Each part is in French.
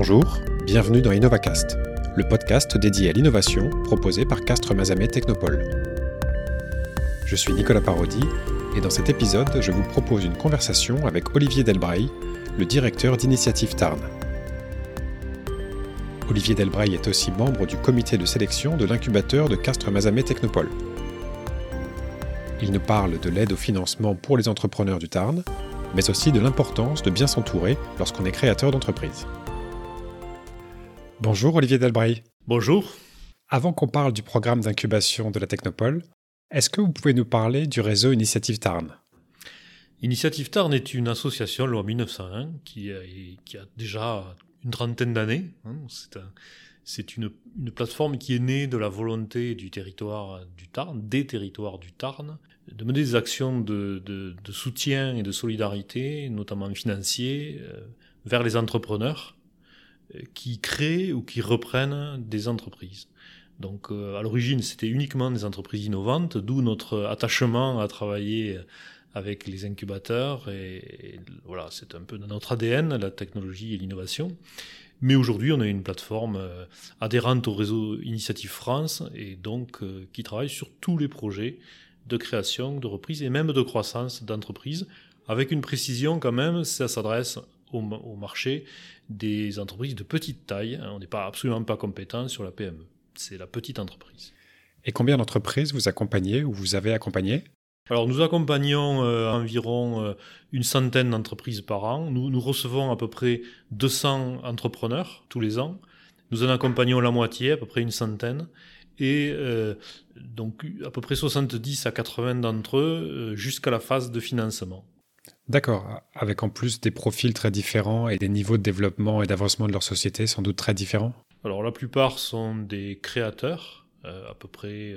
Bonjour, bienvenue dans InnovaCast, le podcast dédié à l'innovation proposé par Castres Mazamet Technopole. Je suis Nicolas Parodi et dans cet épisode, je vous propose une conversation avec Olivier Delbray, le directeur d'Initiative Tarn. Olivier Delbray est aussi membre du comité de sélection de l'incubateur de Castres Mazamet Technopole. Il nous parle de l'aide au financement pour les entrepreneurs du Tarn, mais aussi de l'importance de bien s'entourer lorsqu'on est créateur d'entreprise. Bonjour Olivier Delbray. Bonjour. Avant qu'on parle du programme d'incubation de la Technopole, est-ce que vous pouvez nous parler du réseau Initiative Tarn? Initiative Tarn est une association loi 1901 qui a, qui a déjà une trentaine d'années. Hein. c'est une, plateforme qui est née de la volonté du territoire du Tarn, des territoires du Tarn, de mener des actions de, soutien et de solidarité, notamment financier, euh, vers les entrepreneurs qui créent ou qui reprennent des entreprises. Donc euh, à l'origine, c'était uniquement des entreprises innovantes, d'où notre attachement à travailler avec les incubateurs. Et, voilà, c'est un peu dans notre ADN, la technologie et l'innovation. Mais aujourd'hui, on a une plateforme euh, adhérente au réseau Initiative France et donc qui travaille sur tous les projets de création, de reprise et même de croissance d'entreprises, avec une précision quand même, ça s'adresse au, marché des entreprises de petite taille. Hein, on n'est pas absolument pas compétent sur la PME. C'est la petite entreprise. Et combien d'entreprises vous accompagnez ou vous avez accompagné? Alors nous accompagnons euh, environ euh, une centaine d'entreprises par an. Nous, nous recevons à peu près 200 entrepreneurs tous les ans. Nous en accompagnons la moitié, à peu près une centaine. Et euh, donc à peu près 70 à 80 d'entre eux jusqu'à la phase de financement. D'accord, avec en plus des profils très différents et des niveaux de développement et d'avancement de leur société sans doute très différents Alors la plupart sont des créateurs, euh, à peu près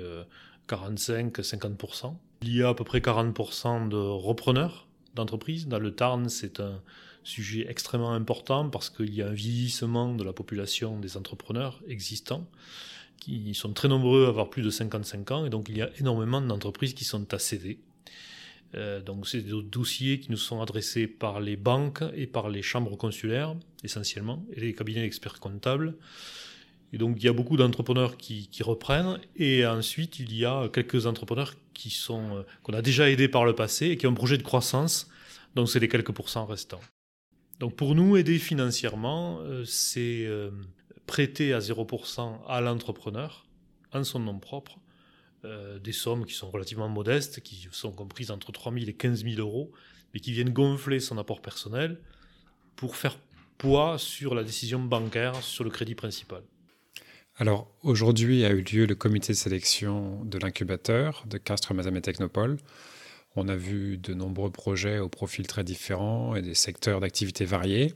45-50%. Euh, Il y a à peu près 40% de repreneurs d'entreprises. Dans le Tarn, c'est un sujet extrêmement important parce qu'il y a un vieillissement de la population des entrepreneurs existants qui sont très nombreux à avoir plus de 55 ans et donc il y a énormément d'entreprises qui sont à céder euh, donc c'est des dossiers qui nous sont adressés par les banques et par les chambres consulaires essentiellement et les cabinets d'experts comptables. Et donc il y a beaucoup d'entrepreneurs qui, reprennent et ensuite il y a quelques entrepreneurs qui sont euh, qu'on a déjà aidés par le passé et qui ont un projet de croissance. Donc c'est les quelques pourcents restants. Donc pour nous aider financièrement, euh, c'est prêter à 0% à l'entrepreneur en son nom propre euh, des sommes qui sont relativement modestes, qui sont comprises entre 3 000 et 15 000 euros, mais qui viennent gonfler son apport personnel pour faire poids sur la décision bancaire sur le crédit principal. Alors aujourd'hui a eu lieu le comité de sélection de l'incubateur de Castres Mazamet Technopole. On a vu de nombreux projets aux profils très différents et des secteurs d'activité variés.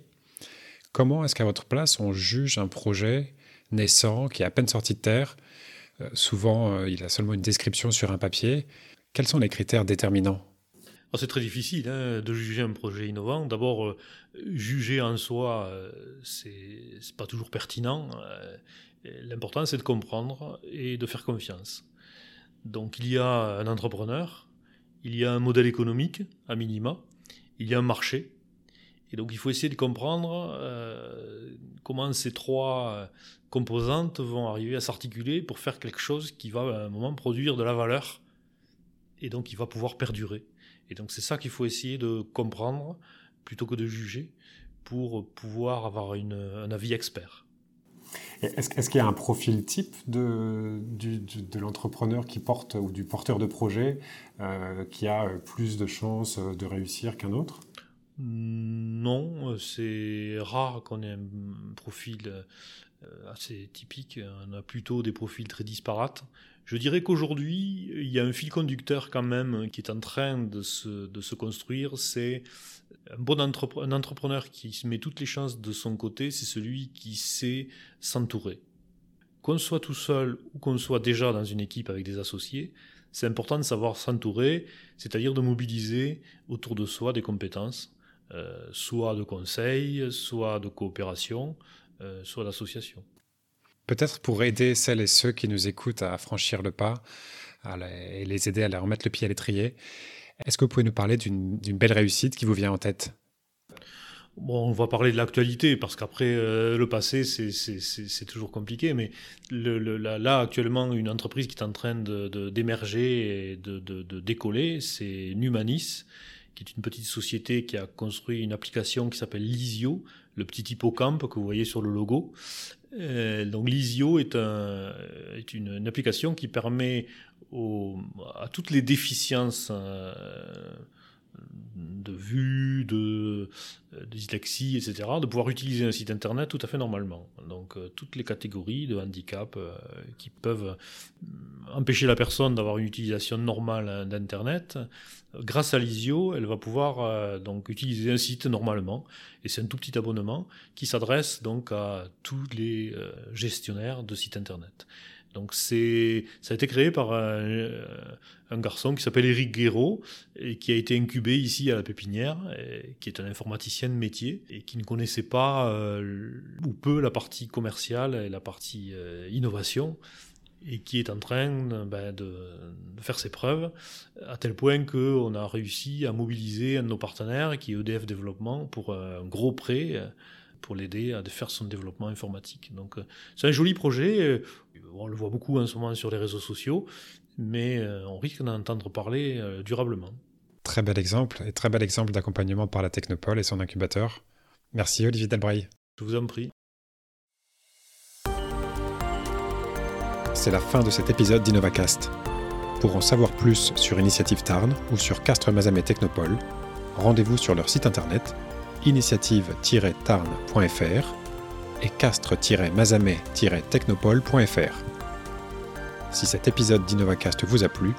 Comment est-ce qu'à votre place on juge un projet naissant qui est à peine sorti de terre souvent, euh, il a seulement une description sur un papier. Quels sont les critères déterminants? Oh, c'est très difficile hein, de juger un projet innovant. D'abord, euh, juger en soi, c'est pas toujours pertinent. L'important, c'est de comprendre et de faire confiance. Donc, il y a un entrepreneur, il y a un modèle économique, à minima, il y a un marché, et donc il faut essayer de comprendre euh, comment ces trois euh, composantes vont arriver à s'articuler pour faire quelque chose qui va à un moment produire de la valeur et donc qui va pouvoir perdurer. Et donc c'est ça qu'il faut essayer de comprendre plutôt que de juger pour pouvoir avoir un avis expert. Est-ce qu'il y a un profil type de, l'entrepreneur qui porte ou du porteur de projet euh, qui a plus de chances de réussir qu'un autre? Non, c'est rare qu'on ait un profil euh, assez typique. On a plutôt des profils très disparates. Je dirais qu'aujourd'hui, il y a un fil conducteur quand même qui est en train de se, construire. C'est un bon un entrepreneur qui met toutes les chances de son côté, c'est celui qui sait s'entourer. Qu'on soit tout seul ou qu'on soit déjà dans une équipe avec des associés, c'est important de savoir s'entourer, c'est-à-dire de mobiliser autour de soi des compétences euh, soit de conseil, soit de coopération, euh, soit d'association. Peut-être pour aider celles et ceux qui nous écoutent à franchir le pas et les aider à leur remettre le pied à l'étrier, est-ce que vous pouvez nous parler d'une belle réussite qui vous vient en tête? Bon, on va parler de l'actualité parce qu'après euh, le passé, c'est toujours compliqué. Mais le, là, actuellement, une entreprise qui est en train d'émerger et de, de, décoller, c'est Numanis, qui est une petite société qui a construit une application qui s'appelle Lisio, le petit hippocampe que vous voyez sur le logo. Euh, donc Lisio est, un, est une, application qui permet à toutes les déficiences euh, de vue, de, dyslexie, etc., de pouvoir utiliser un site internet tout à fait normalement. Donc euh, toutes les catégories de handicap euh, qui peuvent euh, empêcher la personne d'avoir une utilisation normale d'internet, grâce à l'ISIO, elle va pouvoir donc utiliser un site normalement. Et c'est un tout petit abonnement qui s'adresse donc à tous les gestionnaires de sites internet. Donc c'est, ça a été créé par un, un garçon qui s'appelle Eric Guéraud et qui a été incubé ici à la Pépinière, qui est un informaticien de métier et qui ne connaissait pas euh, ou peu la partie commerciale et la partie euh, innovation et qui est en train ben, de, faire ses preuves, à tel point qu'on a réussi à mobiliser un de nos partenaires, qui est EDF Développement, pour un gros prêt pour l'aider à faire son développement informatique. Donc c'est un joli projet, on le voit beaucoup en ce moment sur les réseaux sociaux, mais euh, on risque d'en entendre parler euh, durablement. Très bel exemple, et très bel exemple d'accompagnement par la Technopole et son incubateur. Merci Olivier Delbray. Je vous en prie. C'est la fin de cet épisode d'InnovaCast. Pour en savoir plus sur Initiative Tarn ou sur Castres Mazamet Technopole, rendez-vous sur leur site internet initiative-tarn.fr et castres-mazamet-technopole.fr. Si cet épisode d'InnovaCast vous a plu,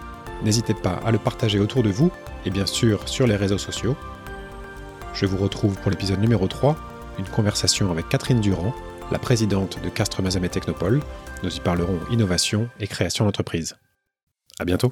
n'hésitez pas à le partager autour de vous et bien sûr sur les réseaux sociaux. Je vous retrouve pour l'épisode numéro 3, une conversation avec Catherine Durand, la présidente de Castres Mazamet Technopole. Nous y parlerons innovation et création d'entreprise. À bientôt!